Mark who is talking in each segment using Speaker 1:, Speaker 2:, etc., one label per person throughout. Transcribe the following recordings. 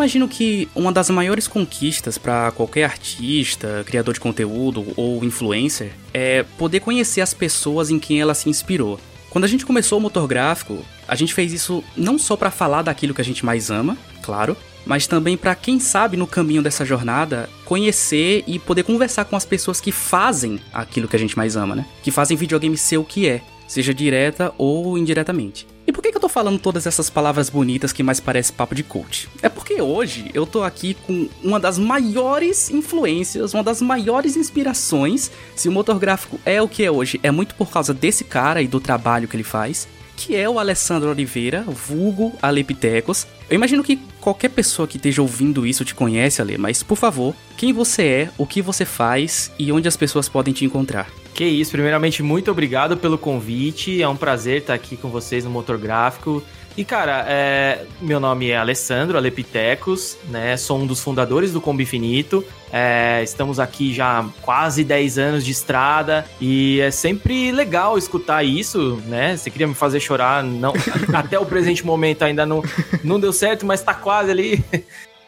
Speaker 1: Imagino que uma das maiores conquistas para qualquer artista, criador de conteúdo ou influencer é poder conhecer as pessoas em quem ela se inspirou. Quando a gente começou o motor gráfico, a gente fez isso não só para falar daquilo que a gente mais ama, claro, mas também para quem sabe no caminho dessa jornada conhecer e poder conversar com as pessoas que fazem aquilo que a gente mais ama, né? Que fazem videogame ser o que é, seja direta ou indiretamente. E por que, que eu tô falando todas essas palavras bonitas que mais parece papo de coach? É porque hoje eu tô aqui com uma das maiores influências, uma das maiores inspirações. Se o motor gráfico é o que é hoje, é muito por causa desse cara e do trabalho que ele faz que é o Alessandro Oliveira, vulgo Alepitecos. Eu imagino que qualquer pessoa que esteja ouvindo isso te conhece, Ale, mas por favor, quem você é, o que você faz e onde as pessoas podem te encontrar.
Speaker 2: Que isso, primeiramente, muito obrigado pelo convite. É um prazer estar aqui com vocês no Motor Gráfico. E, cara, é, meu nome é Alessandro Alepitecos, né? Sou um dos fundadores do Combo Infinito. É, estamos aqui já quase 10 anos de estrada e é sempre legal escutar isso, né? Você queria me fazer chorar, não, até o presente momento ainda não, não deu certo, mas tá quase ali.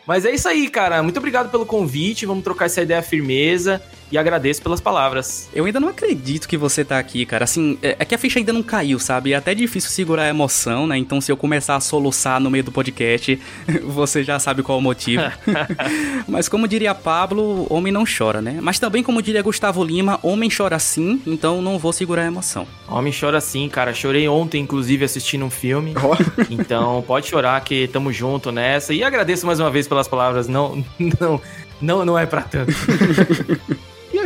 Speaker 2: Mas é isso aí, cara. Muito obrigado pelo convite. Vamos trocar essa ideia firmeza e agradeço pelas palavras.
Speaker 1: Eu ainda não acredito que você tá aqui, cara. Assim, é, é que a ficha ainda não caiu, sabe? É até difícil segurar a emoção, né? Então, se eu começar a soluçar no meio do podcast, você já sabe qual é o motivo. Mas, como diria Pablo, homem não chora, né? Mas também, como diria Gustavo Lima, homem chora sim, então não vou segurar a emoção.
Speaker 2: Homem chora sim, cara. Chorei ontem, inclusive, assistindo um filme. então, pode chorar que tamo junto nessa. E agradeço mais uma vez pelas palavras. Não, não, não, não é pra tanto.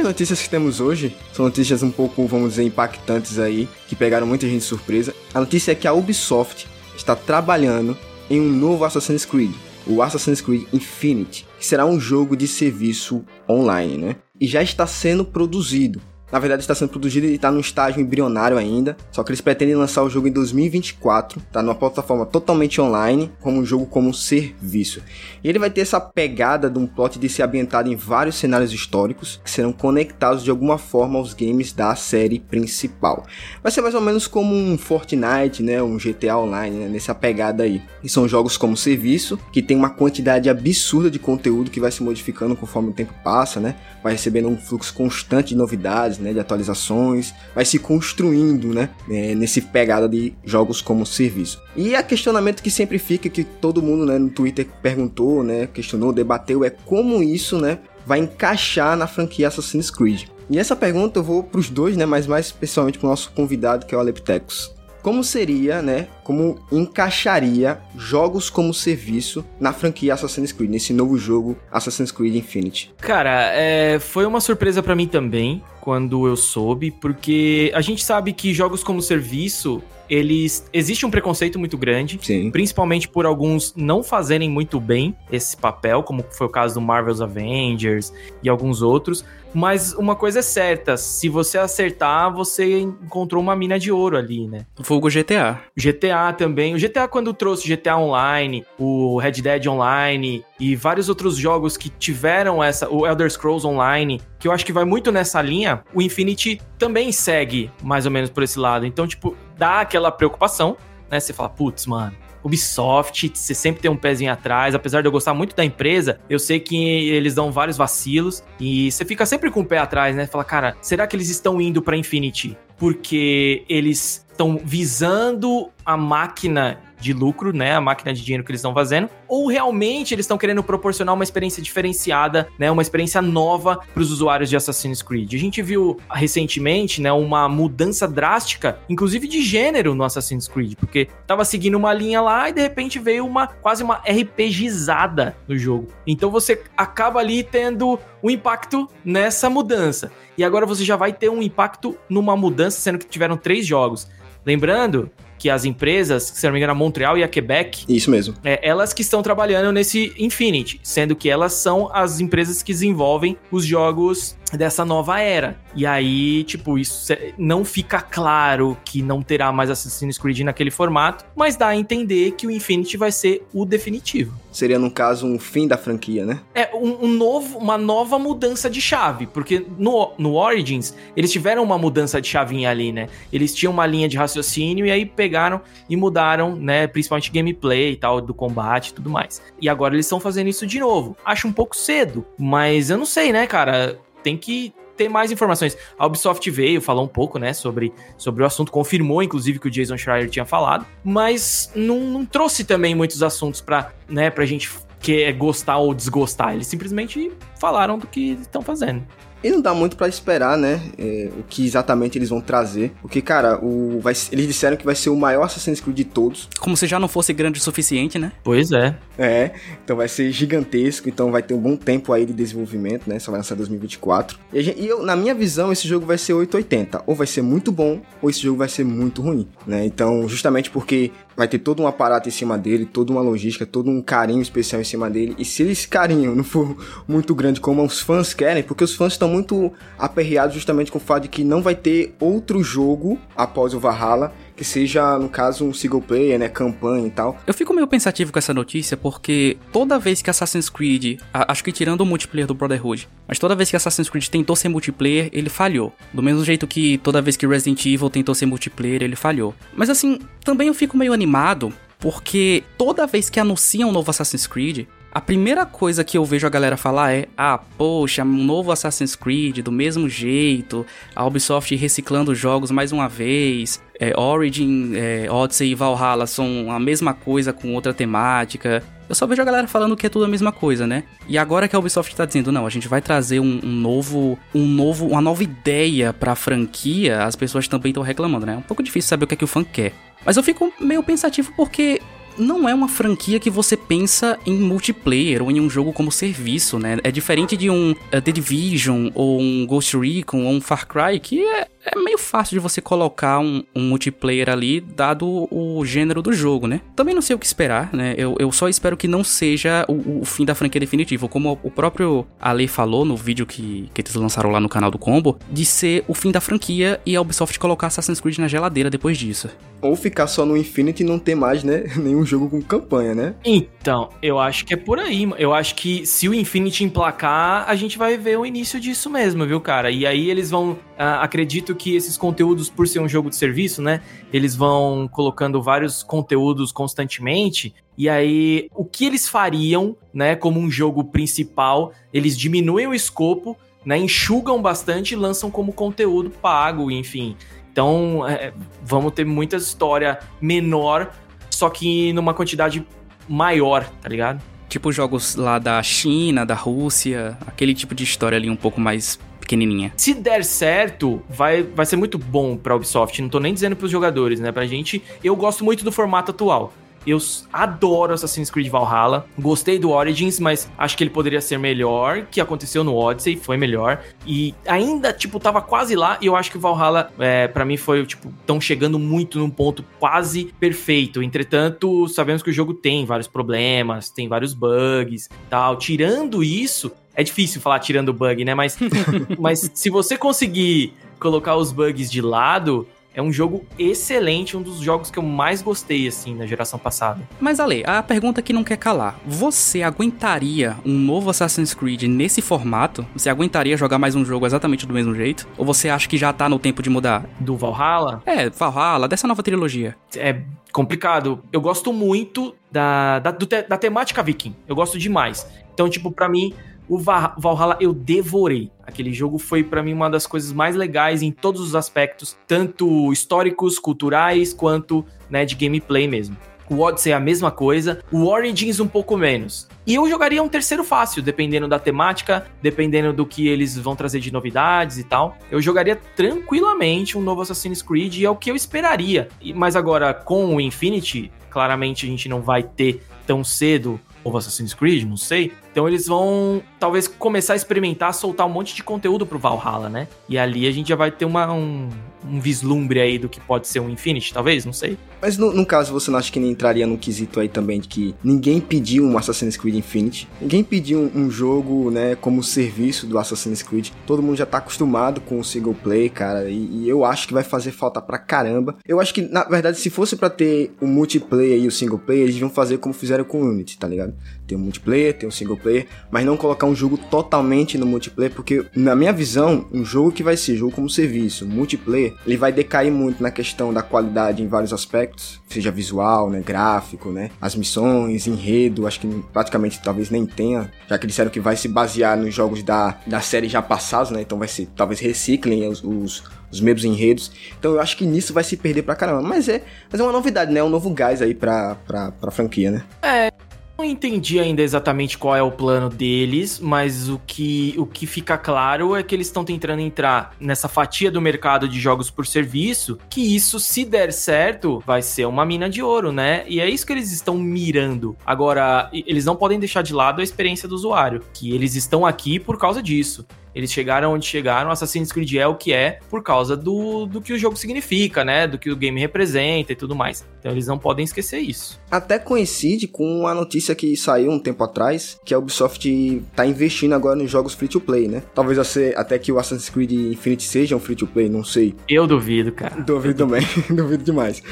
Speaker 3: As notícias que temos hoje são notícias um pouco, vamos dizer, impactantes aí, que pegaram muita gente de surpresa. A notícia é que a Ubisoft está trabalhando em um novo Assassin's Creed, o Assassin's Creed Infinity, que será um jogo de serviço online, né? E já está sendo produzido. Na verdade, está sendo produzido e está no estágio embrionário ainda. Só que eles pretendem lançar o jogo em 2024. Tá numa plataforma totalmente online, como um jogo como um serviço. E ele vai ter essa pegada de um plot de ser ambientado em vários cenários históricos que serão conectados de alguma forma aos games da série principal. Vai ser mais ou menos como um Fortnite, né, um GTA Online, né, nessa pegada aí. E são jogos como serviço que tem uma quantidade absurda de conteúdo que vai se modificando conforme o tempo passa, né? Vai recebendo um fluxo constante de novidades né, de atualizações, vai se construindo, né, é, nesse pegada de jogos como serviço. E a questionamento que sempre fica, que todo mundo, né, no Twitter perguntou, né, questionou, debateu, é como isso, né, vai encaixar na franquia Assassin's Creed. E essa pergunta eu vou para os dois, né, mas mais especialmente para o nosso convidado, que é o Aleptecos como seria, né? Como encaixaria jogos como serviço na franquia Assassin's Creed, nesse novo jogo Assassin's Creed Infinity?
Speaker 2: Cara, é, foi uma surpresa para mim também quando eu soube, porque a gente sabe que jogos como serviço eles existe um preconceito muito grande,
Speaker 3: Sim.
Speaker 2: principalmente por alguns não fazerem muito bem esse papel, como foi o caso do Marvel's Avengers e alguns outros. Mas uma coisa é certa, se você acertar, você encontrou uma mina de ouro ali, né?
Speaker 1: Fogo GTA.
Speaker 2: GTA também. O GTA quando trouxe GTA Online, o Red Dead Online e vários outros jogos que tiveram essa, o Elder Scrolls Online, que eu acho que vai muito nessa linha, o Infinity também segue mais ou menos por esse lado. Então, tipo, dá aquela preocupação, né? Você fala, putz, mano, Ubisoft, você sempre tem um pezinho atrás. Apesar de eu gostar muito da empresa, eu sei que eles dão vários vacilos e você fica sempre com o pé atrás, né? Fala, cara, será que eles estão indo para Infinity porque eles estão visando a máquina de lucro, né, a máquina de dinheiro que eles estão fazendo, ou realmente eles estão querendo proporcionar uma experiência diferenciada, né, uma experiência nova para os usuários de Assassin's Creed. A gente viu recentemente, né, uma mudança drástica, inclusive de gênero no Assassin's Creed, porque tava seguindo uma linha lá e de repente veio uma quase uma RPGizada no jogo. Então você acaba ali tendo um impacto nessa mudança. E agora você já vai ter um impacto numa mudança, sendo que tiveram três jogos. Lembrando que as empresas, se não me engano, a Montreal e a Quebec.
Speaker 3: Isso mesmo.
Speaker 2: É, elas que estão trabalhando nesse Infinity, sendo que elas são as empresas que desenvolvem os jogos dessa nova era. E aí, tipo, isso não fica claro que não terá mais Assassin's Creed naquele formato, mas dá a entender que o Infinity vai ser o definitivo.
Speaker 3: Seria, no caso, um fim da franquia, né?
Speaker 2: É, um, um novo, uma nova mudança de chave, porque no, no Origins, eles tiveram uma mudança de chavinha ali, né? Eles tinham uma linha de raciocínio e aí pegaram e mudaram, né, principalmente gameplay e tal, do combate e tudo mais. E agora eles estão fazendo isso de novo. Acho um pouco cedo, mas eu não sei, né, cara? Tem que ter mais informações. A Ubisoft veio, falou um pouco, né, sobre, sobre o assunto, confirmou, inclusive, que o Jason Schreier tinha falado, mas não, não trouxe também muitos assuntos pra, né, pra gente que é gostar ou desgostar. Eles simplesmente falaram do que estão fazendo.
Speaker 3: E não dá muito para esperar, né? É, o que exatamente eles vão trazer. Porque, cara, o, vai, eles disseram que vai ser o maior Assassin's Creed de todos.
Speaker 1: Como se já não fosse grande o suficiente, né?
Speaker 2: Pois é.
Speaker 3: É, então vai ser gigantesco. Então vai ter um bom tempo aí de desenvolvimento, né? Só vai lançar em 2024. E, gente, e eu, na minha visão, esse jogo vai ser 880. Ou vai ser muito bom, ou esse jogo vai ser muito ruim, né? Então, justamente porque vai ter todo um aparato em cima dele, toda uma logística, todo um carinho especial em cima dele. E se esse carinho não for muito grande como os fãs querem, porque os fãs estão muito aperreados justamente com o fato de que não vai ter outro jogo após o Valhalla que seja, no caso, um single player, né, campanha e tal.
Speaker 1: Eu fico meio pensativo com essa notícia porque toda vez que Assassin's Creed, acho que tirando o multiplayer do Brotherhood, mas toda vez que Assassin's Creed tentou ser multiplayer, ele falhou. Do mesmo jeito que toda vez que Resident Evil tentou ser multiplayer, ele falhou. Mas assim, também eu fico meio animado porque toda vez que anunciam um novo Assassin's Creed, a primeira coisa que eu vejo a galera falar é: ah, poxa, um novo Assassin's Creed do mesmo jeito, a Ubisoft reciclando jogos mais uma vez, é, Origin, é, Odyssey e Valhalla são a mesma coisa com outra temática. Eu só vejo a galera falando que é tudo a mesma coisa, né? E agora que a Ubisoft tá dizendo, não, a gente vai trazer um, um novo, um novo, uma nova ideia pra franquia, as pessoas também estão reclamando, né? É um pouco difícil saber o que é que o fã quer. Mas eu fico meio pensativo porque não é uma franquia que você pensa em multiplayer ou em um jogo como serviço, né? É diferente de um uh, The Division ou um Ghost Recon ou um Far Cry, que é, é meio fácil de você colocar um, um, multiplayer ali, dado o gênero do jogo, né? Também não sei o que esperar, né? Eu, eu só espero que não seja o, o fim da franquia definitivo, como o próprio Ale falou no vídeo que, que eles lançaram lá no canal do Combo, de ser o fim da franquia e a Ubisoft colocar Assassin's Creed na geladeira depois disso.
Speaker 3: Ou ficar só no Infinity e não ter mais, né? Nenhum jogo com campanha, né?
Speaker 2: Então, eu acho que é por aí. Eu acho que se o Infinity emplacar, a gente vai ver o início disso mesmo, viu, cara? E aí eles vão. Uh, acredito que esses conteúdos, por ser um jogo de serviço, né? Eles vão colocando vários conteúdos constantemente. E aí, o que eles fariam, né, como um jogo principal? Eles diminuem o escopo, né? Enxugam bastante e lançam como conteúdo pago, enfim. Então, é, vamos ter muita história menor, só que numa quantidade maior, tá ligado?
Speaker 1: Tipo jogos lá da China, da Rússia, aquele tipo de história ali um pouco mais pequenininha.
Speaker 2: Se der certo, vai, vai ser muito bom pra Ubisoft. Não tô nem dizendo pros jogadores, né? Pra gente, eu gosto muito do formato atual. Eu adoro Assassin's Creed Valhalla. Gostei do Origins, mas acho que ele poderia ser melhor. Que aconteceu no Odyssey, foi melhor. E ainda, tipo, tava quase lá. E eu acho que o Valhalla, é, para mim, foi, tipo, tão chegando muito num ponto quase perfeito. Entretanto, sabemos que o jogo tem vários problemas, tem vários bugs tal. Tirando isso, é difícil falar tirando bug, né? Mas, mas se você conseguir colocar os bugs de lado, é um jogo excelente, um dos jogos que eu mais gostei, assim, na geração passada.
Speaker 1: Mas, Ale, a pergunta que não quer calar. Você aguentaria um novo Assassin's Creed nesse formato? Você aguentaria jogar mais um jogo exatamente do mesmo jeito? Ou você acha que já tá no tempo de mudar?
Speaker 2: Do Valhalla?
Speaker 1: É, Valhalla, dessa nova trilogia.
Speaker 2: É complicado. Eu gosto muito da, da, te, da temática viking. Eu gosto demais. Então, tipo, para mim, o Valhalla eu devorei. Aquele jogo foi para mim uma das coisas mais legais em todos os aspectos, tanto históricos, culturais, quanto né, de gameplay mesmo. O Odyssey é a mesma coisa, o Origins um pouco menos. E eu jogaria um terceiro fácil, dependendo da temática, dependendo do que eles vão trazer de novidades e tal. Eu jogaria tranquilamente um novo Assassin's Creed e é o que eu esperaria. Mas agora, com o Infinity, claramente a gente não vai ter tão cedo ou Assassin's Creed, não sei. Então eles vão talvez começar a experimentar, soltar um monte de conteúdo pro Valhalla, né? E ali a gente já vai ter uma, um, um vislumbre aí do que pode ser um Infinity, talvez, não sei.
Speaker 3: Mas no, no, caso, você não acha que nem entraria no quesito aí também de que ninguém pediu um Assassin's Creed Infinity? Ninguém pediu um, um, jogo, né, como serviço do Assassin's Creed. Todo mundo já tá acostumado com o single play, cara, e, e eu acho que vai fazer falta pra caramba. Eu acho que, na verdade, se fosse para ter o multiplayer e o single player, eles iam fazer como fizeram com o Unity, tá ligado? Tem um multiplayer, tem um single player, mas não colocar um jogo totalmente no multiplayer, porque, na minha visão, um jogo que vai ser jogo como serviço, multiplayer, ele vai decair muito na questão da qualidade em vários aspectos, seja visual, né, gráfico, né, as missões, enredo, acho que praticamente talvez nem tenha, já que disseram que vai se basear nos jogos da, da série já passados, né, então vai ser, talvez reciclem os, os os mesmos enredos. Então eu acho que nisso vai se perder pra caramba. Mas é, mas é uma novidade, né? Um novo gás aí pra, pra, pra franquia, né?
Speaker 2: É, não entendi ainda exatamente qual é o plano deles, mas o que, o que fica claro é que eles estão tentando entrar nessa fatia do mercado de jogos por serviço, que isso, se der certo, vai ser uma mina de ouro, né? E é isso que eles estão mirando. Agora, eles não podem deixar de lado a experiência do usuário, que eles estão aqui por causa disso. Eles chegaram onde chegaram, Assassin's Creed é o que é por causa do, do que o jogo significa, né? Do que o game representa e tudo mais. Então eles não podem esquecer isso.
Speaker 3: Até coincide com a notícia que saiu um tempo atrás, que a Ubisoft tá investindo agora nos jogos free to play, né? Talvez até que o Assassin's Creed Infinity seja um free to play, não sei.
Speaker 2: Eu duvido, cara.
Speaker 3: Duvido também, duvido demais.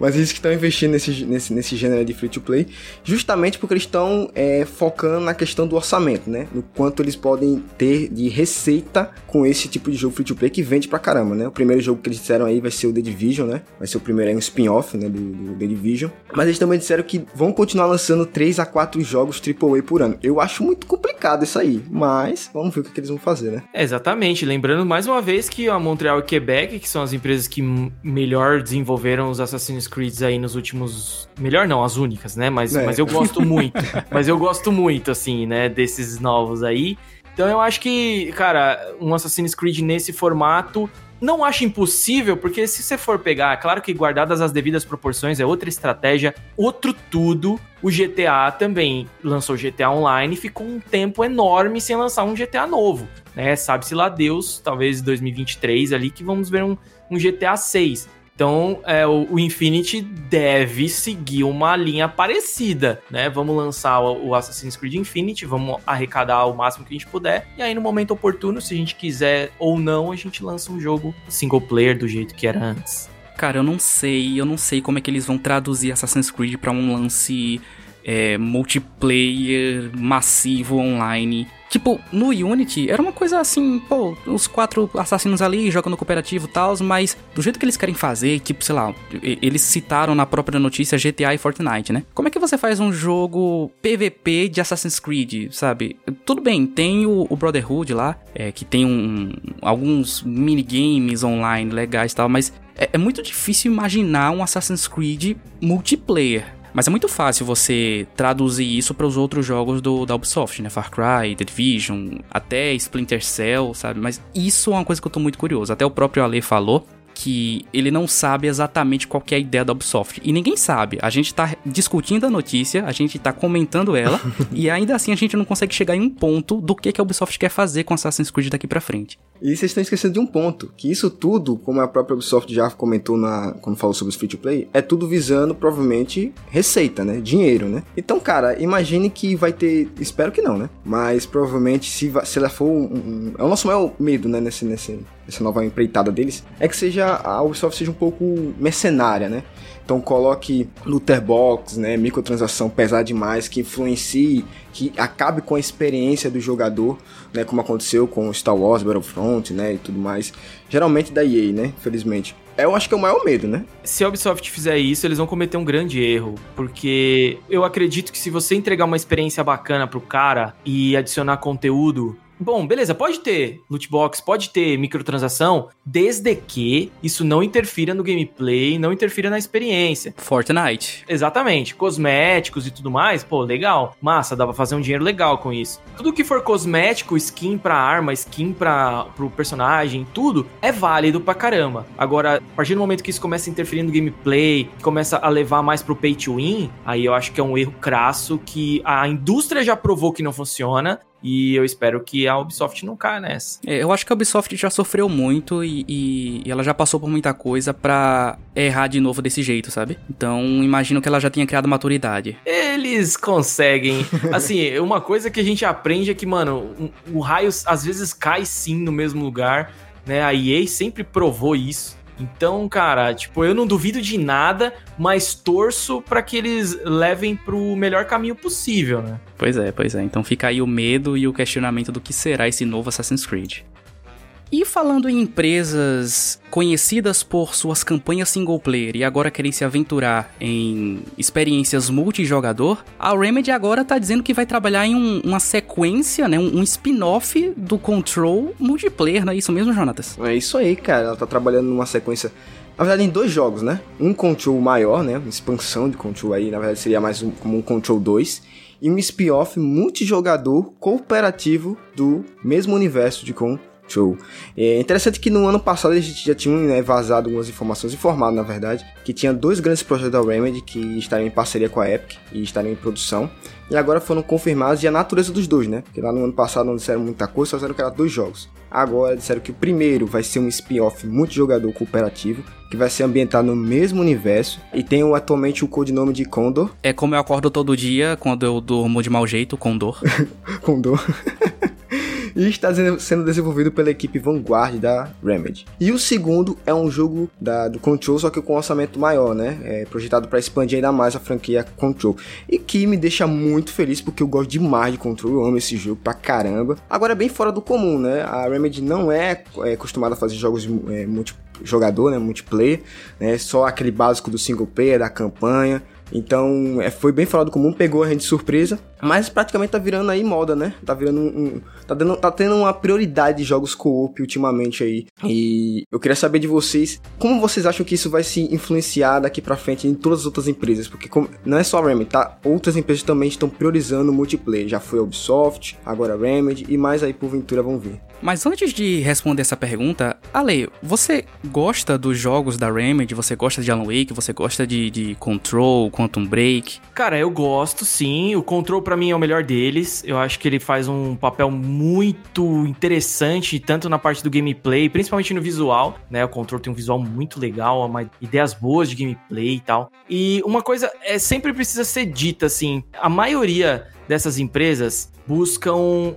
Speaker 3: Mas eles que estão investindo nesse, nesse, nesse gênero de free to play, justamente porque eles estão é, focando na questão do orçamento, né? No quanto eles podem ter de receita receita com esse tipo de jogo free to play que vende pra caramba, né? O primeiro jogo que eles disseram aí vai ser o The Division, né? Vai ser o primeiro aí, um spin-off, né? Do, do, The Division. Mas eles também disseram que vão continuar lançando 3 a 4 jogos AAA por ano. Eu acho muito complicado isso aí, mas vamos ver o que, que eles vão fazer, né?
Speaker 2: É, exatamente. Lembrando mais uma vez que a Montreal e Quebec, que são as empresas que melhor desenvolveram os Assassin's Creed aí nos últimos. Melhor não, as únicas, né? Mas, é. mas eu gosto muito. mas eu gosto muito, assim, né? Desses novos aí. Então eu acho que, cara, um Assassin's Creed nesse formato não acho impossível, porque se você for pegar, claro que guardadas as devidas proporções, é outra estratégia, outro tudo. O GTA também lançou GTA Online e ficou um tempo enorme sem lançar um GTA novo, né? Sabe-se lá Deus, talvez 2023 ali que vamos ver um, um GTA 6. Então, é, o, o, Infinity deve seguir uma linha parecida, né? Vamos lançar o, o, Assassin's Creed Infinity, vamos arrecadar o máximo que a gente puder, e aí no momento oportuno, se a gente quiser ou não, a gente lança um jogo single player do jeito que era antes.
Speaker 1: Cara, eu não sei, eu não sei como é que eles vão traduzir Assassin's Creed para um lance é, multiplayer massivo online. Tipo, no Unity era uma coisa assim, pô, os quatro assassinos ali jogando cooperativo e tal, mas do jeito que eles querem fazer, tipo, sei lá, eles citaram na própria notícia GTA e Fortnite, né? Como é que você faz um jogo PVP de Assassin's Creed, sabe? Tudo bem, tem o, o Brotherhood lá, é, que tem um, alguns minigames online legais e tal, mas é, é muito difícil imaginar um Assassin's Creed multiplayer. Mas é muito fácil você traduzir isso para os outros jogos do, da Ubisoft, né? Far Cry, The Division, até Splinter Cell, sabe? Mas isso é uma coisa que eu tô muito curioso. Até o próprio Ale falou que ele não sabe exatamente qual é a ideia da Ubisoft. E ninguém sabe. A gente tá discutindo a notícia, a gente tá comentando ela, e ainda assim a gente não consegue chegar em um ponto do que, que a Ubisoft quer fazer com Assassin's Creed daqui pra frente.
Speaker 3: E vocês estão esquecendo de um ponto, que isso tudo, como a própria Ubisoft já comentou na, quando falou sobre os free to play, é tudo visando provavelmente receita, né? Dinheiro, né? Então, cara, imagine que vai ter, espero que não, né? Mas provavelmente se, se ela for um, um, é o nosso maior medo, né, nesse, nesse, nessa nova empreitada deles, é que seja a Ubisoft seja um pouco mercenária, né? Então coloque looter box, né, microtransação pesar demais, que influencie, que acabe com a experiência do jogador, né, como aconteceu com Star Wars Battlefront, né, e tudo mais. Geralmente da EA, né, infelizmente. Eu acho que é o maior medo, né?
Speaker 2: Se a Ubisoft fizer isso, eles vão cometer um grande erro, porque eu acredito que se você entregar uma experiência bacana pro cara e adicionar conteúdo Bom, beleza, pode ter loot box, pode ter microtransação, desde que isso não interfira no gameplay, não interfira na experiência.
Speaker 1: Fortnite.
Speaker 2: Exatamente. Cosméticos e tudo mais, pô, legal. Massa, dá pra fazer um dinheiro legal com isso. Tudo que for cosmético, skin pra arma, skin pra, pro personagem, tudo, é válido pra caramba. Agora, a partir do momento que isso começa a interferir no gameplay, começa a levar mais pro pay to win, aí eu acho que é um erro crasso que a indústria já provou que não funciona E eu espero que a Ubisoft não caia nessa.
Speaker 1: É, eu acho que a Ubisoft já sofreu muito e, e, e, ela já passou por muita coisa pra errar de novo desse jeito, sabe? Então imagino que ela já tenha criado maturidade.
Speaker 2: Eles conseguem. assim, uma coisa que a gente aprende é que, mano, o, o raio às vezes cai sim no mesmo lugar, né? A EA sempre provou isso. Então, cara, tipo, eu não duvido de nada, mas torço para que eles levem pro melhor caminho possível, né?
Speaker 1: Pois é, pois é. Então fica aí o medo e o questionamento do que será esse novo Assassin's Creed. E falando em empresas conhecidas por suas campanhas single player e agora querem se aventurar em experiências multijogador, a Remedy agora tá dizendo que vai trabalhar em um, uma sequência, né, um, um spin-off do Control multiplayer, não é isso mesmo, Jonatas?
Speaker 3: É isso aí, cara. Ela tá trabalhando numa sequência na verdade, em dois jogos, né? Um Control maior, né? Uma expansão de Control aí, na verdade seria mais um, como um Control 2. E um spin-off multijogador cooperativo do mesmo universo de Control Show. É interessante que no ano passado a gente já tinha né, vazado algumas informações, informado na verdade, que tinha dois grandes projetos da Remedy que estariam em parceria com a Epic e estariam em produção. E agora foram confirmados e a natureza dos dois, né? Porque lá no ano passado não disseram muita coisa, só disseram que eram dois jogos. Agora disseram que o primeiro vai ser um spin-off multijogador cooperativo, que vai ser ambientado no mesmo universo e tem atualmente o codinome de Condor.
Speaker 1: É como eu acordo todo dia quando eu durmo de mau jeito, Condor.
Speaker 3: Condor. e está sendo desenvolvido pela equipe Vanguard da Remedy. E o segundo é um jogo da, do Control, só que com um orçamento maior, né? É projetado para expandir ainda mais a franquia Control. E que me deixa muito feliz porque eu gosto demais de Control, eu amo esse jogo pra caramba. Agora é bem fora do comum, né? A Remedy não é, é acostumada a fazer jogos é, multijogador, né? Multiplayer, né? Só aquele básico do single player, da campanha. Então, é, foi bem fora do comum, pegou a gente de surpresa, mas praticamente tá virando aí moda, né? Tá virando um, um tá, dando, tá tendo uma prioridade de jogos co-op ultimamente aí. E eu queria saber de vocês, como vocês acham que isso vai se influenciar daqui para frente em todas as outras empresas? Porque como, não é só a Remedy, tá? Outras empresas também estão priorizando o multiplayer. Já foi a Ubisoft, agora a Remedy e mais aí por Ventura vão vir.
Speaker 1: Mas antes de responder essa pergunta, Ale, você gosta dos jogos da Remedy? Você gosta de Alan Wake? Você gosta de, de Control, Quantum Break?
Speaker 2: Cara, eu gosto sim. O Control para mim é o melhor deles. Eu acho que ele faz um papel muito interessante, tanto na parte do gameplay, principalmente no visual, né? O Control tem um visual muito legal, uma, ideias boas de gameplay e tal. E uma coisa é sempre precisa ser dita assim, a maioria dessas empresas buscam,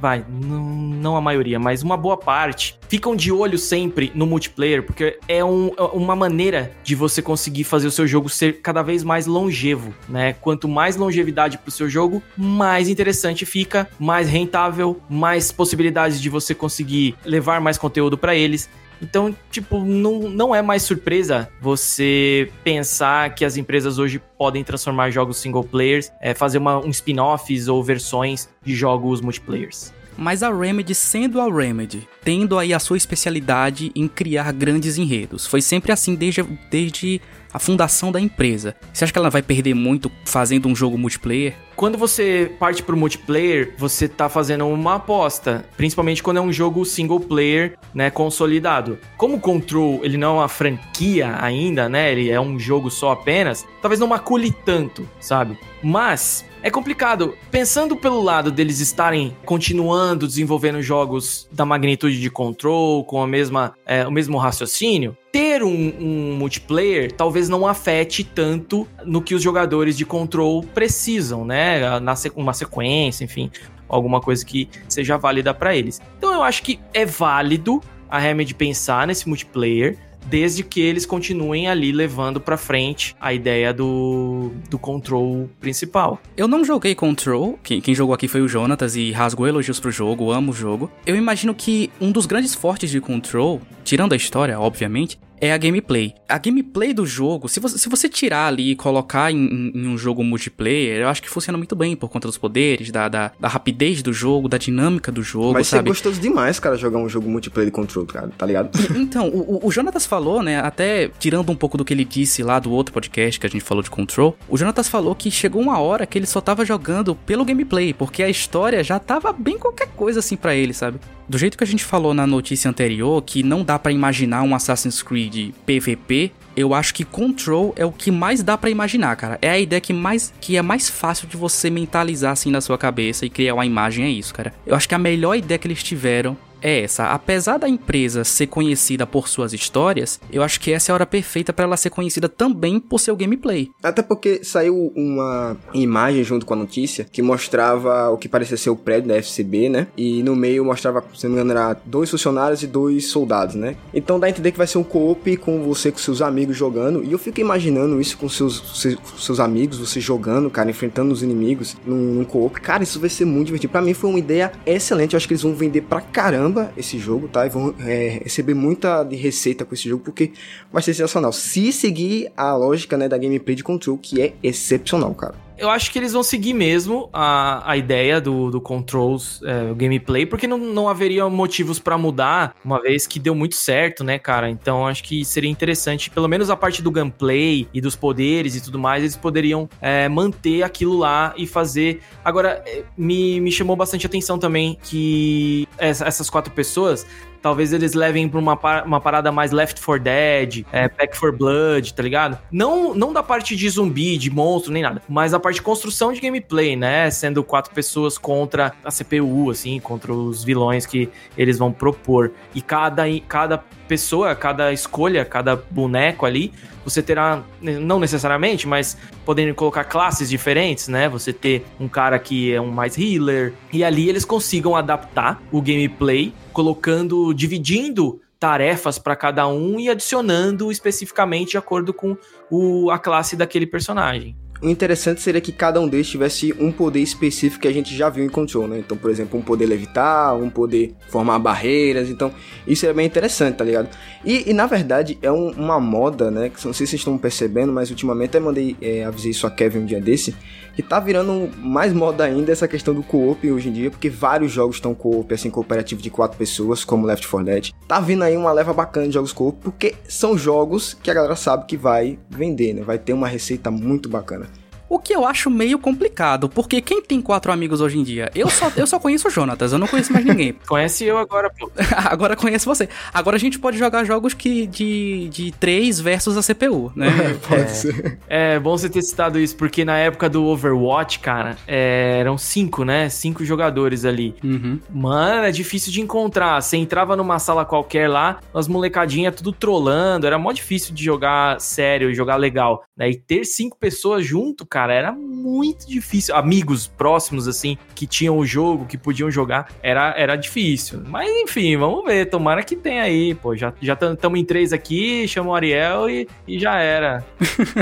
Speaker 2: vai, não a maioria, mas uma boa parte, ficam de olho sempre no multiplayer, porque é um, é uma maneira de você conseguir fazer o seu jogo ser cada vez mais longevo, né? Quanto mais longevidade pro seu jogo, mais interessante fica, mais rentável, mais possibilidades de você conseguir levar mais conteúdo para eles. Então, tipo, não, não é mais surpresa você pensar que as empresas hoje podem transformar jogos single players, é, fazer uma, um spin-offs ou versões de jogos multiplayers.
Speaker 1: Mas a Remedy, sendo a Remedy, tendo aí a sua especialidade em criar grandes enredos, foi sempre assim desde, desde a fundação da empresa. Você acha que ela vai perder muito fazendo um jogo multiplayer?
Speaker 2: Quando você parte pro multiplayer, você tá fazendo uma aposta, principalmente quando é um jogo single player, né, consolidado. Como o Control, ele não é uma franquia ainda, né, ele é um jogo só apenas, talvez não macule tanto, sabe? Mas é complicado. Pensando pelo lado deles estarem continuando desenvolvendo jogos da magnitude de Control, com a mesma, é, o mesmo raciocínio, ter um, um, multiplayer talvez não afete tanto no que os jogadores de Control precisam, né? Na uma sequência, enfim, alguma coisa que seja válida para eles. Então eu acho que é válido a Remedy pensar nesse multiplayer desde que eles continuem ali levando para frente a ideia do, do Control principal.
Speaker 1: Eu não joguei Control, quem, quem jogou aqui foi o Jonatas e rasgou elogios pro jogo, amo o jogo. Eu imagino que um dos grandes fortes de Control, tirando a história, obviamente, é a gameplay. A gameplay do jogo, se você, se você tirar ali e colocar em, em, um jogo multiplayer, eu acho que funciona muito bem por conta dos poderes, da, da, da rapidez do jogo, da dinâmica do jogo,
Speaker 3: Mas
Speaker 1: sabe?
Speaker 3: Mas é gostoso demais, cara, jogar um jogo multiplayer de control, cara, tá ligado?
Speaker 1: Então, o, o Jonatas falou, né, até tirando um pouco do que ele disse lá do outro podcast que a gente falou de control, o Jonatas falou que chegou uma hora que ele só tava jogando pelo gameplay, porque a história já tava bem qualquer coisa assim para ele, sabe? Do jeito que a gente falou na notícia anterior, que não dá para imaginar um Assassin's Creed de PVP, eu acho que Control é o que mais dá para imaginar, cara. É a ideia que mais que é mais fácil de você mentalizar assim na sua cabeça e criar uma imagem é isso, cara. Eu acho que a melhor ideia que eles tiveram é essa. Apesar da empresa ser conhecida por suas histórias, eu acho que essa é a hora perfeita para ela ser conhecida também por seu gameplay.
Speaker 3: Até porque saiu uma imagem junto com a notícia que mostrava o que parecia ser o prédio da FCB, né? E no meio mostrava, se não me engano, era dois funcionários e dois soldados, né? Então dá a entender que vai ser um co-op com você com seus amigos jogando. E eu fico imaginando isso com seus, seus, amigos, você jogando, cara, enfrentando os inimigos num, num co-op. Cara, isso vai ser muito divertido. Para mim foi uma ideia excelente. Eu acho que eles vão vender pra caramba caramba esse jogo, tá? E vão é, receber muita de receita com esse jogo, porque vai ser sensacional. Se seguir a lógica né, da gameplay de Control, que é excepcional, cara
Speaker 2: eu acho que eles vão seguir mesmo a, a ideia do, do Controls é, gameplay, porque não, não haveria motivos para mudar, uma vez que deu muito certo, né, cara? Então acho que seria interessante, pelo menos a parte do gameplay e dos poderes e tudo mais, eles poderiam é, manter aquilo lá e fazer. Agora, é, me, me chamou bastante atenção também que essas quatro pessoas Talvez eles levem pra uma, uma parada mais Left 4 Dead, é, Pack for Blood, tá ligado? Não, não da parte de zumbi, de monstro, nem nada, mas a parte de construção de gameplay, né? Sendo quatro pessoas contra a CPU, assim, contra os vilões que eles vão propor. E cada, cada pessoa, cada escolha, cada boneco ali, você terá, não necessariamente, mas podendo colocar classes diferentes, né? Você ter um cara que é um mais healer, e ali eles consigam adaptar o gameplay colocando, dividindo tarefas para cada um e adicionando especificamente de acordo com o, a classe daquele personagem.
Speaker 3: O interessante seria que cada um deles tivesse um poder específico que a gente já viu em Control, né? Então, por exemplo, um poder levitar, um poder formar barreiras. Então, isso é bem interessante, tá ligado? E, e na verdade, é um, uma moda, né? Que não sei se vocês estão percebendo, mas ultimamente eu mandei, é, avisei isso a Kevin um dia desse, que tá virando mais moda ainda essa questão do co-op hoje em dia, porque vários jogos estão co-op, assim, cooperativo de quatro pessoas, como Left 4 Dead. Tá vindo aí uma leva bacana de jogos co-op, porque são jogos que a galera sabe que vai vender, né? Vai ter uma receita muito bacana.
Speaker 1: O que eu acho meio complicado, porque quem tem quatro amigos hoje em dia? Eu só, eu só conheço o Jonatas, eu não conheço mais ninguém.
Speaker 2: Conhece eu agora, pô.
Speaker 1: agora conheço você. Agora a gente pode jogar jogos que de, de 3 versus a CPU, né?
Speaker 2: pode é, ser. É bom você ter citado isso, porque na época do Overwatch, cara, é, eram cinco, né? Cinco jogadores ali. Uhum. Mano, é difícil de encontrar. Você entrava numa sala qualquer lá, as molecadinhas tudo trolando, era mó difícil de jogar sério, jogar legal. Né? E ter cinco pessoas junto, cara, cara, era muito difícil. Amigos próximos, assim, que tinham o jogo, que podiam jogar, era, era difícil. Mas enfim, vamos ver. Tomara que tenha aí, pô. Já estamos já em três aqui, chamou o Ariel e, e já era.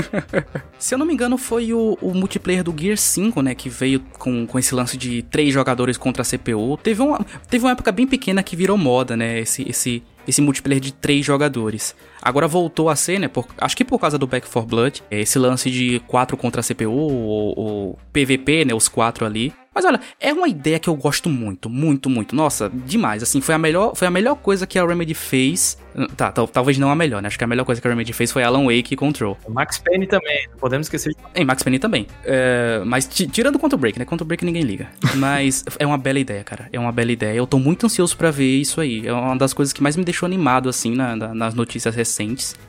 Speaker 1: Se eu não me engano, foi o, o, multiplayer do Gear 5, né? Que veio com, com esse lance de três jogadores contra a CPU. Teve uma, teve uma época bem pequena que virou moda, né? Esse, esse, esse multiplayer de três jogadores. Agora voltou a ser, né? Por, acho que por causa do Back 4 Blood, esse lance de 4 contra a CPU, ou, ou PVP, né? Os quatro ali. Mas olha, é uma ideia que eu gosto muito, muito, muito. Nossa, demais. Assim, foi a melhor, foi a melhor coisa que a Remedy fez. Tá, talvez não a melhor, né? Acho que a melhor coisa que a Remedy fez foi Alan Wake e Control.
Speaker 2: Max Payne também, não podemos esquecer.
Speaker 1: Em Max Payne também. É, mas tirando o Control Break, né? Control Break ninguém liga. Mas é uma bela ideia, cara. É uma bela ideia. Eu tô muito ansioso para ver isso aí. É uma das coisas que mais me deixou animado, assim, na, na, nas notícias recentes.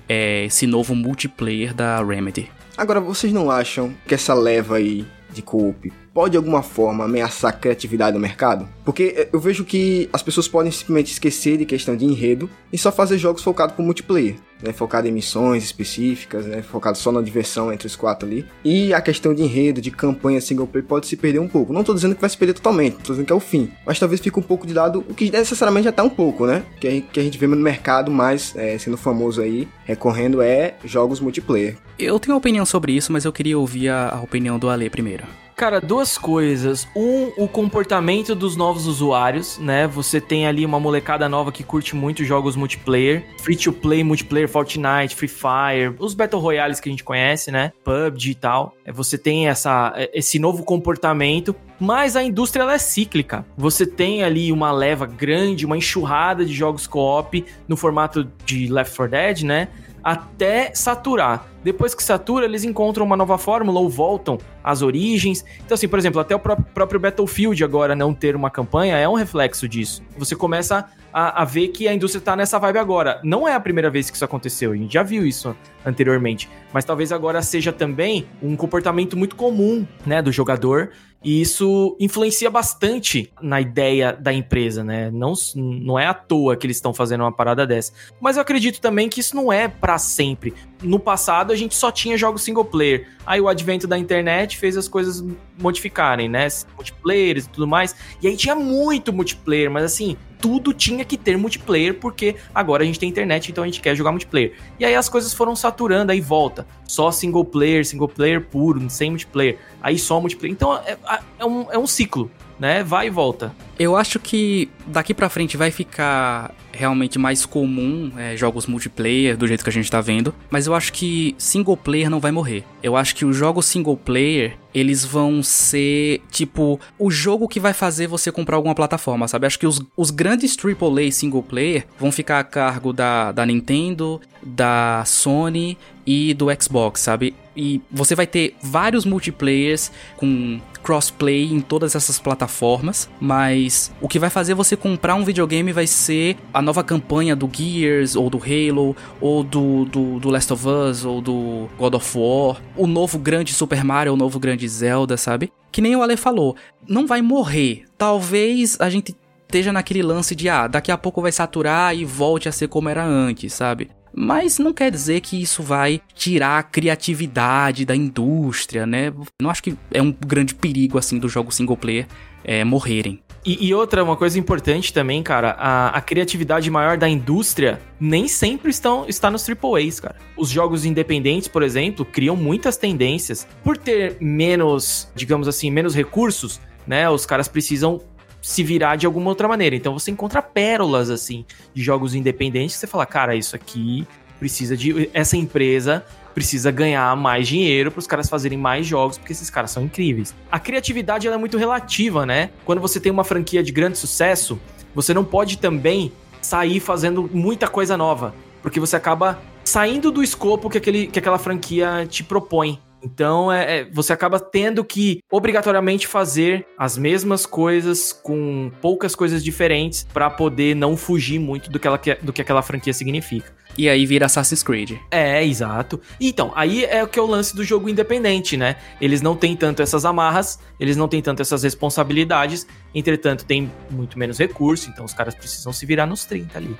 Speaker 1: É esse novo multiplayer da Remedy.
Speaker 3: Agora, vocês não acham que essa leva aí de co-op pode de alguma forma ameaçar a criatividade do mercado? Porque eh, eu vejo que as pessoas podem simplesmente esquecer de questão de enredo e só fazer jogos focados para multiplayer, né? Focado em missões específicas, né? Focado só na diversão entre os quatro ali. E a questão de enredo, de campanha single player pode se perder um pouco. Não estou dizendo que vai se perder totalmente, estou dizendo que é o fim. Mas talvez fique um pouco de lado, o que necessariamente já tá um pouco, né? Que, que a gente vê no mercado mais é, sendo famoso aí, recorrendo é jogos multiplayer.
Speaker 1: Eu tenho uma opinião sobre isso, mas eu queria ouvir a, a opinião do Ale primeiro.
Speaker 2: Cara, duas coisas. Um, o comportamento dos novos usuários, né? Você tem ali uma molecada nova que curte muito jogos multiplayer, free to play, multiplayer, Fortnite, Free Fire, os Battle Royales que a gente conhece, né? PUBG e tal. É, você tem essa, é, esse novo comportamento, mas a indústria ela é cíclica. Você tem ali uma leva grande, uma enxurrada de jogos co-op no formato de Left 4 Dead, né? Até saturar. Depois que satura, eles encontram uma nova fórmula ou voltam às origens. Então, assim, por exemplo, até o próprio Battlefield agora não ter uma campanha é um reflexo disso. Você começa a, a, ver que a indústria tá nessa vibe agora. Não é a primeira vez que isso aconteceu, a gente já viu isso anteriormente, mas talvez agora seja também um comportamento muito comum, né, do jogador e isso influencia bastante na ideia da empresa, né? Não, não é à toa que eles estão fazendo uma parada dessa. Mas eu acredito também que isso não é para sempre. No passado a gente só tinha jogos single player. Aí o advento da internet fez as coisas modificarem, né? Multiplayer e tudo mais. E aí tinha muito multiplayer, mas assim, tudo tinha que ter multiplayer, porque agora a gente tem internet, então a gente quer jogar multiplayer. E aí as coisas foram saturando, aí volta. Só single player, single player puro, sem multiplayer. Aí só multiplayer. Então é, é, um, é um ciclo, né? Vai e volta.
Speaker 1: Eu acho que daqui para frente vai ficar realmente mais comum é, jogos multiplayer do jeito que a gente tá vendo, mas eu acho que single player não vai morrer. Eu acho que os jogos single player eles vão ser tipo o jogo que vai fazer você comprar alguma plataforma, sabe? Acho que os, os grandes AAA single player vão ficar a cargo da, da Nintendo, da Sony e do Xbox, sabe? E você vai ter vários multiplayers com crossplay em todas essas plataformas, mas o que vai fazer você comprar um videogame vai ser a nova campanha do Gears, ou do Halo, ou do, do, do Last of Us, ou do God of War, o novo grande Super Mario, o novo grande Zelda, sabe? Que nem o Ale falou, não vai morrer. Talvez a gente esteja naquele lance de, ah, daqui a pouco vai saturar e volte a ser como era antes, sabe? Mas não quer dizer que isso vai tirar a criatividade da indústria, né? Não acho que é um grande perigo, assim, dos jogos single player é, morrerem.
Speaker 2: E, e, outra, uma coisa importante também, cara, a, a, criatividade maior da indústria nem sempre estão, está nos AAAs, cara. Os jogos independentes, por exemplo, criam muitas tendências. Por ter menos, digamos assim, menos recursos, né? Os caras precisam se virar de alguma outra maneira. Então você encontra pérolas assim de jogos independentes que você fala, cara, isso aqui precisa de essa empresa precisa ganhar mais dinheiro para os caras fazerem mais jogos, porque esses caras são incríveis. A criatividade é muito relativa, né? Quando você tem uma franquia de grande sucesso, você não pode também sair fazendo muita coisa nova, porque você acaba saindo do escopo que, aquele, que aquela franquia te propõe. Então, é, é, você acaba tendo que obrigatoriamente fazer as mesmas coisas com poucas coisas diferentes para poder não fugir muito do que, ela, do que aquela franquia significa.
Speaker 1: E aí vira Assassin's Creed.
Speaker 2: É, exato. Então, aí é o que é o lance do jogo independente, né? Eles não têm tanto essas amarras, eles não têm tanto essas responsabilidades, entretanto, tem muito menos recurso, então os caras precisam se virar nos 30 ali.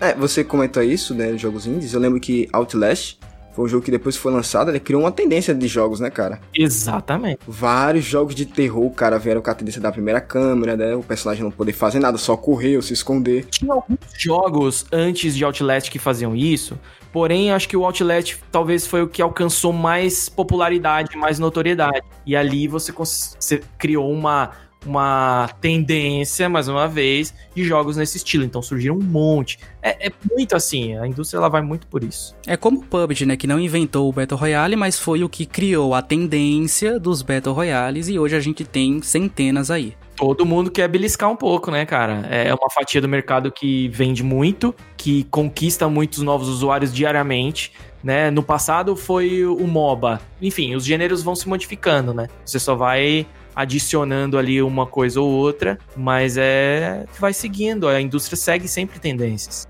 Speaker 3: É, você comentou isso, né, jogos indies. Eu lembro que Outlast foi um jogo que depois foi lançado, ele criou uma tendência de jogos, né, cara?
Speaker 2: Exatamente.
Speaker 3: Vários jogos de terror, cara, vieram com a tendência da primeira câmera, né? O personagem não poder fazer nada, só correr ou se esconder.
Speaker 2: Tinha alguns jogos antes de Outlast que faziam isso, porém acho que o Outlast talvez foi o que alcançou mais popularidade, mais notoriedade. E ali você, você criou uma uma tendência, mais uma vez, de jogos nesse estilo. Então surgiram um monte. É, é, muito assim, a indústria ela vai muito por isso.
Speaker 1: É como o PUBG, né? Que não inventou o Battle Royale, mas foi o que criou a tendência dos Battle Royales e hoje a gente tem centenas aí.
Speaker 2: Todo mundo quer beliscar um pouco, né, cara? É uma fatia do mercado que vende muito, que conquista muitos novos usuários diariamente. Né? No passado foi o MOBA. Enfim, os gêneros vão se modificando, né? Você só vai adicionando ali uma coisa ou outra, mas é vai seguindo, a indústria segue sempre tendências.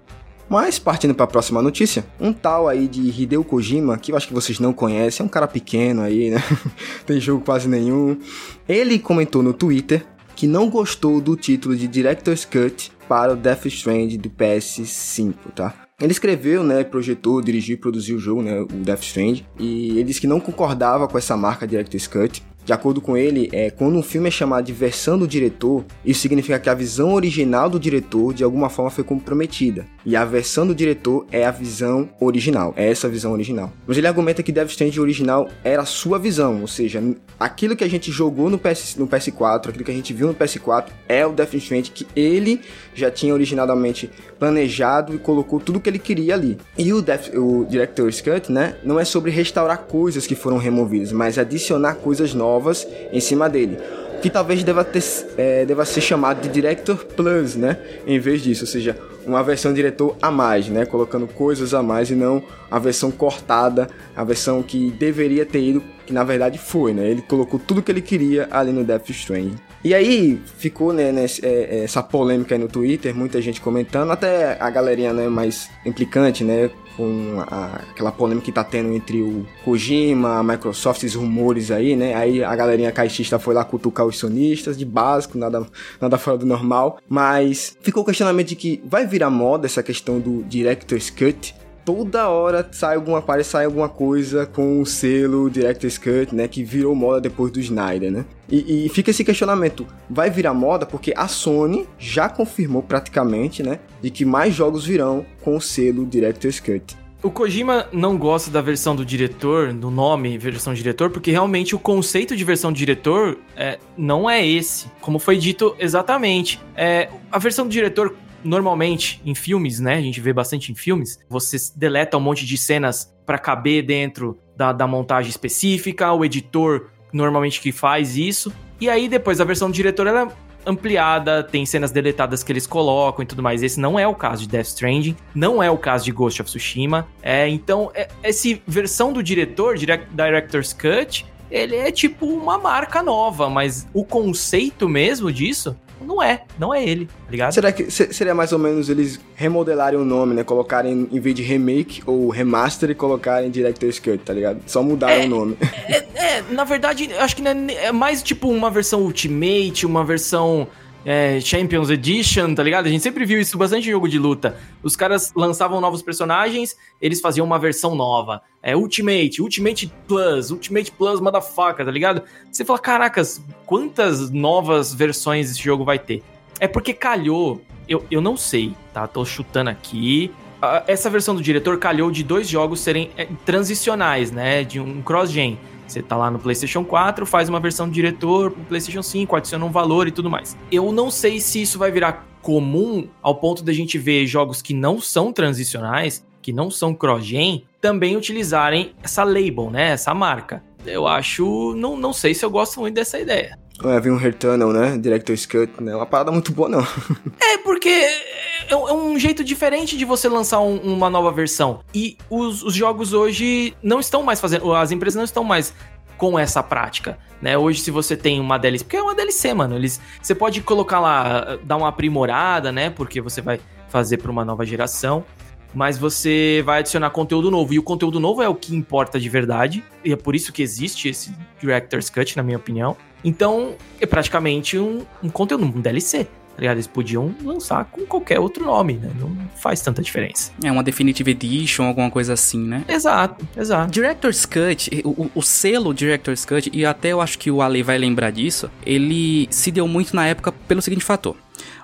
Speaker 3: Mas partindo para a próxima notícia, um tal aí de Hideo Kojima, que eu acho que vocês não conhecem, é um cara pequeno aí, né? Tem jogo quase nenhum. Ele comentou no Twitter que não gostou do título de Director's Cut para o Death Strand do PS5, tá? Ele escreveu, né, projetou, dirigiu e produziu o jogo, né, o Death Strand, e ele disse que não concordava com essa marca Director's Cut, de acordo com ele, é, quando um filme é chamado de versão do diretor, isso significa que a visão original do diretor de alguma forma foi comprometida. E a versão do diretor é a visão original, é essa visão original. Mas ele argumenta que Death Stranding original era a sua visão, ou seja, aquilo que a gente jogou no, PS, no PS4, aquilo que a gente viu no PS4 é o Death Stranding que ele já tinha originalmente planejado e colocou tudo que ele queria ali. E o, Death, o Director's Cut, né, não é sobre restaurar coisas que foram removidas, mas adicionar coisas novas em cima dele que talvez deva, ter, é, deva ser chamado de Director Plus, né? Em vez disso, ou seja, uma versão diretor a mais, né? Colocando coisas a mais e não a versão cortada, a versão que deveria ter ido, que na verdade foi, né? Ele colocou tudo que ele queria ali no Death Stranding. E aí ficou né, nessa, é, é, essa polêmica aí no Twitter, muita gente comentando, até a galerinha né, mais implicante, né? Com a, aquela polêmica que tá tendo entre o Kojima, a Microsoft, esses rumores aí, né? Aí a galerinha caixista foi lá cutucar os sonistas, de básico, nada, nada fora do normal. Mas ficou o questionamento de que vai virar moda essa questão do Director's Cut, toda hora sai alguma aparece sai alguma coisa com o selo Director's Cut, né, que virou moda depois do Snyder, né? E, e, fica esse questionamento, vai virar moda porque a Sony já confirmou praticamente, né, de que mais jogos virão com o selo Director's Cut.
Speaker 2: O Kojima não gosta da versão do diretor, do nome versão diretor, porque realmente o conceito de versão diretor é, não é esse. Como foi dito exatamente. É, a versão do diretor normalmente em filmes, né? A gente vê bastante em filmes. Você deleta um monte de cenas para caber dentro da, da montagem específica. O editor normalmente que faz isso. E aí depois a versão do diretor ela é ampliada, tem cenas deletadas que eles colocam e tudo mais. Esse não é o caso de Death Stranding, não é o caso de Ghost of Tsushima. É, então, é, essa versão do diretor, direct, Director's Cut, ele é tipo uma marca nova, mas o conceito mesmo disso não é, não é ele, tá ligado?
Speaker 3: Será que seria mais ou menos eles remodelarem o nome, né? Colocarem, em vez de remake ou remaster, e colocarem Director's Cut, tá ligado? Só mudaram é, o nome.
Speaker 2: É, é, na verdade, acho que é, é mais tipo uma versão Ultimate, uma versão é, Champions Edition, tá ligado? A gente sempre viu isso bastante em jogo de luta. Os caras lançavam novos personagens, eles faziam uma versão nova. É Ultimate, Ultimate Plus, Ultimate Plus motherfucker, tá ligado? Você fala, caracas, quantas novas versões esse jogo vai ter? É porque calhou, eu, eu não sei, tá? Tô chutando aqui. Essa versão do diretor calhou de dois jogos serem é, transicionais, né? De um cross-gen. Você tá lá no PlayStation 4, faz uma versão diretor pro PlayStation 5, adiciona um valor e tudo mais. Eu não sei se isso vai virar comum ao ponto da gente ver jogos que não são transicionais, que não são cross-gen, também utilizarem essa label, né? Essa marca. Eu acho. Não, não sei se eu gosto muito dessa ideia.
Speaker 3: É, vem um Returnal, né? Director's Cut, né? Uma parada muito boa, não.
Speaker 2: é, porque é, é um jeito diferente de você lançar um, uma nova versão. E os, os, jogos hoje não estão mais fazendo. As empresas não estão mais com essa prática, né? Hoje, se você tem uma DLC, porque é uma DLC, mano, eles, você pode colocar lá, dar uma aprimorada, né? Porque você vai fazer para uma nova geração mas você vai adicionar conteúdo novo. E o conteúdo novo é o que importa de verdade. E é por isso que existe esse Director's Cut, na minha opinião. Então, é praticamente um, um conteúdo, um DLC. Tá ligado? Eles podiam lançar com qualquer outro nome, né? Não faz tanta diferença.
Speaker 1: É uma Definitive Edition, alguma coisa assim, né?
Speaker 2: Exato, exato.
Speaker 1: Director's Cut, o, o selo Director's Cut, e até eu acho que o Ale vai lembrar disso, ele se deu muito na época pelo seguinte fator.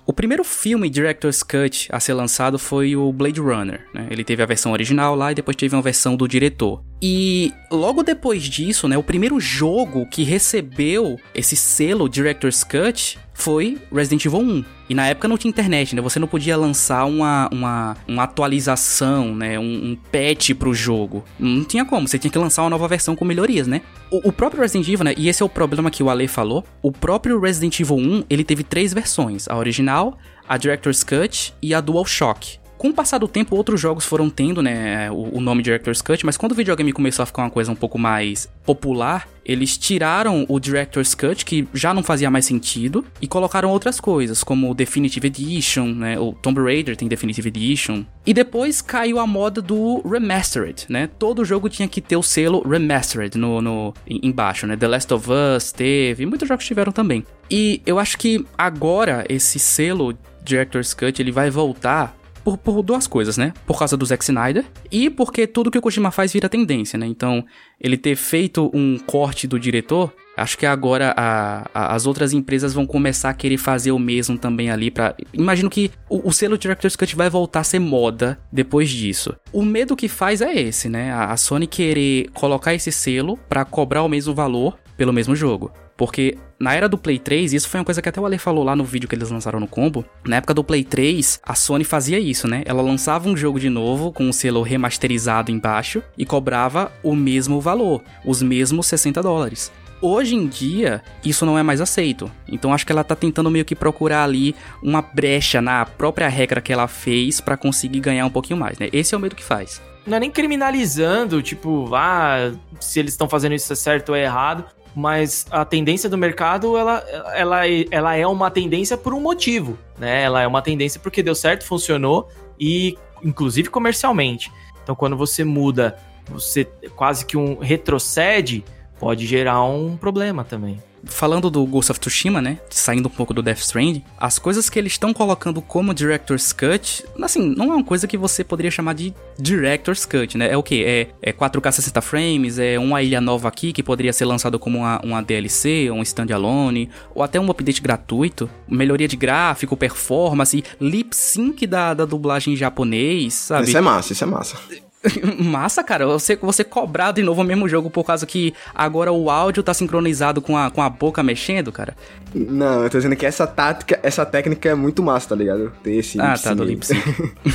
Speaker 1: O primeiro filme Director's Cut a ser lançado foi o Blade Runner. Né? Ele teve a versão original lá e depois teve uma versão do diretor. E logo depois disso, né, o primeiro jogo que recebeu esse selo Director's Cut foi Resident Evil 1. E na época não tinha internet, né? Você não podia lançar uma, uma, uma atualização, né? Um, um patch pro jogo. Não tinha como, você tinha que lançar uma nova versão com melhorias, né? O, o, próprio Resident Evil, né? E esse é o problema que o Ale falou. O próprio Resident Evil 1, ele teve três versões. A original, a Director's Cut e a DualShock. Com o passar do tempo, outros jogos foram tendo, né, o, o, nome Director's Cut, mas quando o videogame começou a ficar uma coisa um pouco mais popular, eles tiraram o Director's Cut, que já não fazia mais sentido, e colocaram outras coisas, como o Definitive Edition, né, o Tomb Raider tem Definitive Edition. E depois caiu a moda do Remastered, né, todo jogo tinha que ter o selo Remastered no, no embaixo, né, The Last of Us teve, muitos jogos tiveram também. E eu acho que agora esse selo Director's Cut ele vai voltar por, por, duas coisas, né? Por causa do Zack Snyder e porque tudo que o Kojima faz vira tendência, né? Então, ele ter feito um corte do diretor, acho que agora a, a, as outras empresas vão começar a querer fazer o mesmo também ali para Imagino que o, o, selo Director's Cut vai voltar a ser moda depois disso. O medo que faz é esse, né? A, a Sony querer colocar esse selo para cobrar o mesmo valor pelo mesmo jogo. Porque na era do Play 3, isso foi uma coisa que até o Ale falou lá no vídeo que eles lançaram no combo. Na época do Play 3, a Sony fazia isso, né? Ela lançava um jogo de novo com o um selo remasterizado embaixo e cobrava o mesmo valor, os mesmos 60 dólares. Hoje em dia, isso não é mais aceito. Então acho que ela tá tentando meio que procurar ali uma brecha na própria regra que ela fez para conseguir ganhar um pouquinho mais, né? Esse é o medo que faz.
Speaker 2: Não é nem criminalizando, tipo, ah, se eles estão fazendo isso é certo ou é errado, mas a tendência do mercado, ela, ela, ela é uma tendência por um motivo, né? Ela é uma tendência porque deu certo, funcionou e inclusive comercialmente. Então quando você muda, você quase que um retrocede, pode gerar um problema também
Speaker 1: falando do Ghost of Tsushima, né? Saindo um pouco do Death Stranding, as coisas que eles estão colocando como Director's Cut, assim, não é uma coisa que você poderia chamar de Director's Cut, né? É o que? É, é 4K 60 frames, é uma ilha nova aqui que poderia ser lançado como uma, uma DLC, um standalone, ou até um update gratuito, melhoria de gráfico, performance, lip sync da, da dublagem em japonês, sabe?
Speaker 3: Isso é massa, isso é massa.
Speaker 1: Massa, cara, você, você cobrar de novo o mesmo jogo por causa que agora o áudio tá sincronizado com a, com a boca mexendo, cara.
Speaker 3: Não, eu tô dizendo que essa tática, essa técnica é muito massa, tá ligado?
Speaker 1: Ter esse Ah, tá, do lip.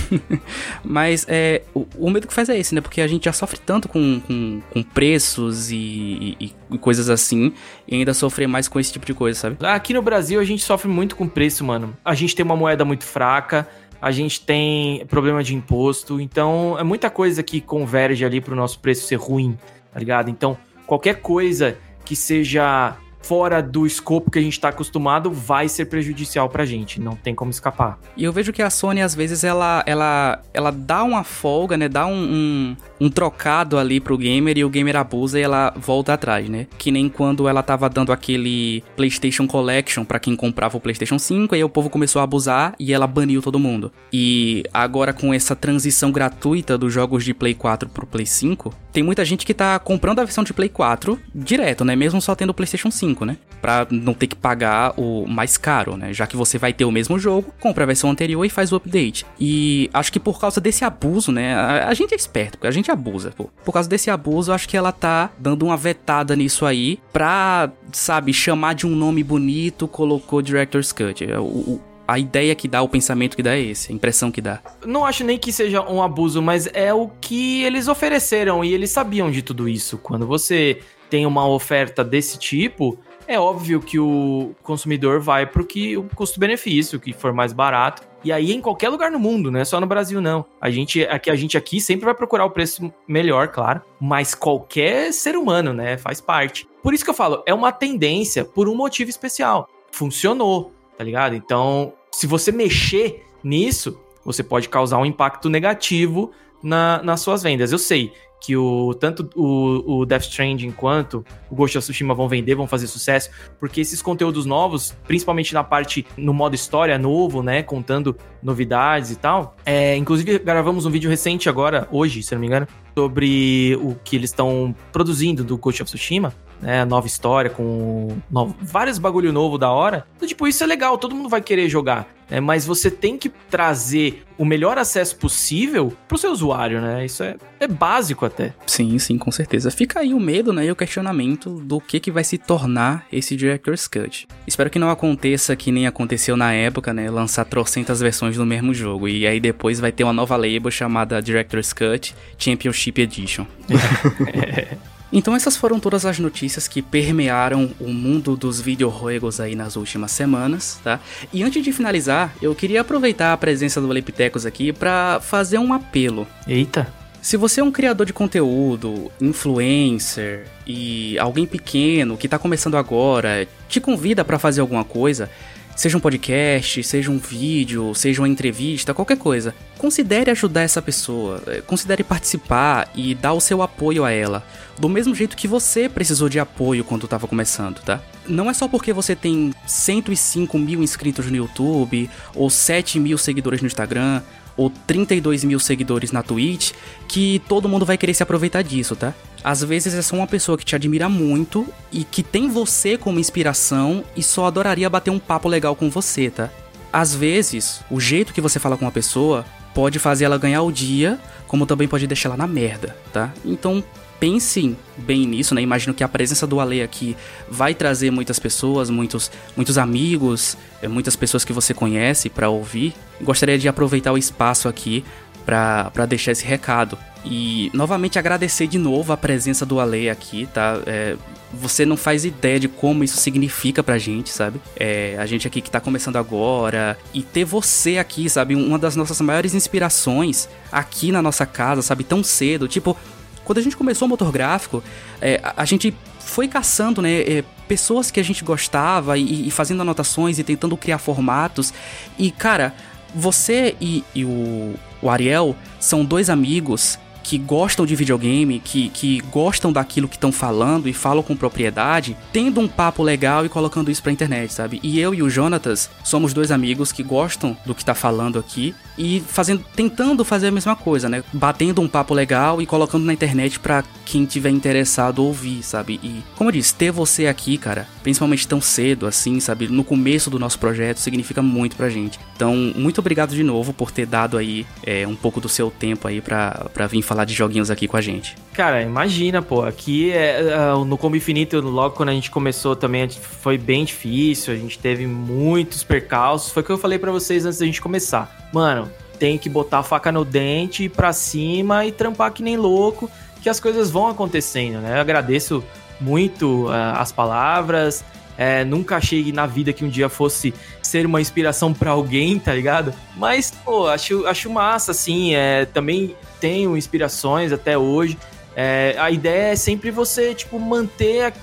Speaker 1: Mas é, o, o, medo que faz é esse, né? Porque a gente já sofre tanto com, com, com preços e, e, e, coisas assim, e ainda sofrer mais com esse tipo de coisa, sabe?
Speaker 2: Aqui no Brasil a gente sofre muito com preço, mano. A gente tem uma moeda muito fraca, a gente tem problema de imposto, então é muita coisa que converge ali para o nosso preço ser ruim, tá ligado? Então, qualquer coisa que seja fora do escopo que a gente está acostumado vai ser prejudicial pra gente, não tem como escapar.
Speaker 1: E eu vejo que a Sony, às vezes, ela, ela, ela dá uma folga, né? Dá um, um, um trocado ali pro gamer e o gamer abusa e ela volta atrás, né? Que nem quando ela tava dando aquele PlayStation Collection para quem comprava o PlayStation 5, aí o povo começou a abusar e ela baniu todo mundo. E agora com essa transição gratuita dos jogos de Play 4 pro Play 5, tem muita gente que tá comprando a versão de Play 4 direto, né? Mesmo só tendo o PlayStation 5, né? Pra não ter que pagar o mais caro, né? Já que você vai ter o mesmo jogo, compra a versão anterior e faz o update. E acho que por causa desse abuso, né? A, a gente é esperto, a gente abusa, pô. Por causa desse abuso, acho que ela tá dando uma vetada nisso aí pra, sabe, chamar de um nome bonito, colocou Director's Cut. O, o a ideia que dá, o pensamento que dá é esse, a impressão que dá.
Speaker 2: Não acho nem que seja um abuso, mas é o que eles ofereceram e eles sabiam de tudo isso. Quando você tem uma oferta desse tipo, é óbvio que o consumidor vai pro que o custo-benefício, que for mais barato. E aí em qualquer lugar no mundo, não é só no Brasil não. A gente aqui a gente aqui sempre vai procurar o preço melhor, claro, mas qualquer ser humano, né, faz parte. Por isso que eu falo, é uma tendência por um motivo especial. Funcionou tá ligado? Então, se você mexer nisso, você pode causar um impacto negativo na, nas suas vendas. Eu sei que o tanto o, o Death Stranding quanto o Ghost of Tsushima vão vender, vão fazer sucesso, porque esses conteúdos novos, principalmente na parte no modo história novo, né, contando novidades e tal. É, inclusive gravamos um vídeo recente agora, hoje, se não me engano, sobre o que eles estão produzindo do Ghost of Tsushima né, nova história, com vários bagulho novo da hora. Então, tipo, isso é legal, todo mundo vai querer jogar. Né, mas você tem que trazer o melhor acesso possível pro seu usuário, né? Isso é, é básico até.
Speaker 1: Sim, sim, com certeza. Fica aí o medo, né, e o questionamento do que que vai se tornar esse Director's Cut. Espero que não aconteça que nem aconteceu na época, né, lançar trocentas versões do mesmo jogo, e aí depois vai ter uma nova label chamada Director's Cut Championship Edition. é. Então essas foram todas as notícias que permearam o mundo dos videojuegos aí nas últimas semanas, tá? E antes de finalizar, eu queria aproveitar a presença do Lepitecos aqui para fazer um apelo.
Speaker 2: Eita!
Speaker 1: Se você é um criador de conteúdo, influencer e alguém pequeno que está começando agora, te convida para fazer alguma coisa, Seja um podcast, seja um vídeo, seja uma entrevista, qualquer coisa. Considere ajudar essa pessoa, eh, considere participar e dar o seu apoio a ela. Do mesmo jeito que você precisou de apoio quando estava começando, tá? Não é só porque você tem 105 mil inscritos no YouTube, ou 7 mil seguidores no Instagram, ou 32 mil seguidores na Twitch, que todo mundo vai querer se aproveitar disso, tá? Às vezes é só uma pessoa que te admira muito e que tem você como inspiração e só adoraria bater um papo legal com você, tá? Às vezes, o jeito que você fala com uma pessoa pode fazer ela ganhar o dia, como também pode deixar ela na merda, tá? Então, pensem bem nisso, né? Imagino que a presença do Ale aqui vai trazer muitas pessoas, muitos, muitos amigos, eh, muitas pessoas que você conhece para ouvir. Gostaria de aproveitar o espaço aqui pra deixar esse recado. E novamente agradecer de novo a presença do Ale aqui, tá? É, você não faz ideia de como isso significa pra gente, sabe? É, a gente aqui que tá começando agora e ter você aqui, sabe? Uma das nossas maiores inspirações aqui na nossa casa, sabe? Tão cedo. Tipo, quando a gente começou o motor gráfico, é, a, a, gente foi caçando, né? É, pessoas que a gente gostava e, e, fazendo anotações e tentando criar formatos. E, cara, você e, e o, o Ariel são dois amigos que gostam de videogame, que, que gostam daquilo que estão falando e falam com propriedade, tendo um papo legal e colocando isso pra internet, sabe? E eu e o Jonatas somos dois amigos que gostam do que tá falando aqui e fazendo, tentando fazer a mesma coisa, né? Batendo um papo legal e colocando na internet para quem tiver interessado ouvir, sabe? E, como eu disse, ter você aqui, cara, principalmente tão cedo, assim, sabe? No começo do nosso projeto, significa muito pra gente. Então, muito obrigado de novo por ter dado aí é, um pouco do seu tempo aí pra, pra vir falar de joguinhos aqui com a gente.
Speaker 2: Cara, imagina, pô, aqui é, uh, no Combo Infinito, logo quando a gente começou também, foi bem difícil, a gente teve muitos percalços, foi o que eu falei para vocês antes da gente começar. Mano, tem que botar a faca no dente, ir pra cima e trampar que nem louco, que as coisas vão acontecendo, né? Eu agradeço muito uh, as palavras. É, nunca achei na vida que um dia fosse ser uma inspiração para alguém, tá ligado? Mas, pô, acho, acho massa, assim. É, também tenho inspirações até hoje. É, a ideia é sempre você, tipo, manter a...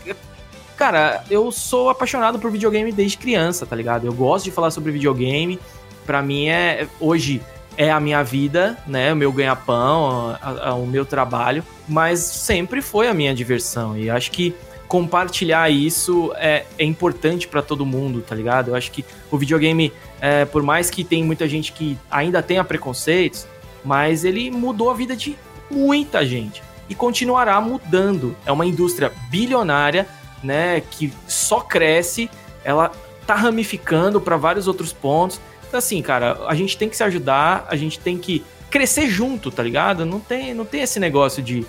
Speaker 2: Cara, eu sou apaixonado por videogame desde criança, tá ligado? Eu gosto de falar sobre videogame. Para mim é hoje é a minha vida, né? O meu ganha-pão, o meu trabalho, mas sempre foi a minha diversão. E acho que compartilhar isso é, é importante para todo mundo, tá ligado? Eu acho que o videogame, é, por mais que tem muita gente que ainda tenha preconceitos, mas ele mudou a vida de muita gente e continuará mudando. É uma indústria bilionária, né? Que só cresce, ela tá ramificando para vários outros pontos. Então, assim, cara, a gente tem que se ajudar, a gente tem que crescer junto, tá ligado? Não tem, não tem esse negócio de,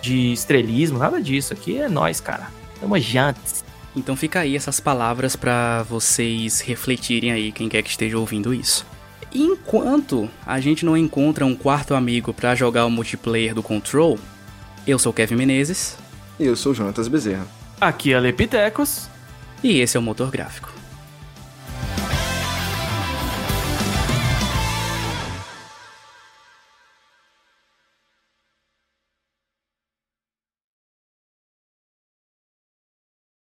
Speaker 2: de estrelismo, nada disso. Aqui é nós, cara. Tamo juntos.
Speaker 1: Então fica aí essas palavras para vocês refletirem aí, quem quer que esteja ouvindo isso. Enquanto a gente não encontra um quarto amigo para jogar o multiplayer do Control, eu sou Kevin Menezes.
Speaker 3: E eu sou Jonatas Bezerra.
Speaker 2: Aqui é Lepitecos.
Speaker 1: E esse é o Motor Gráfico.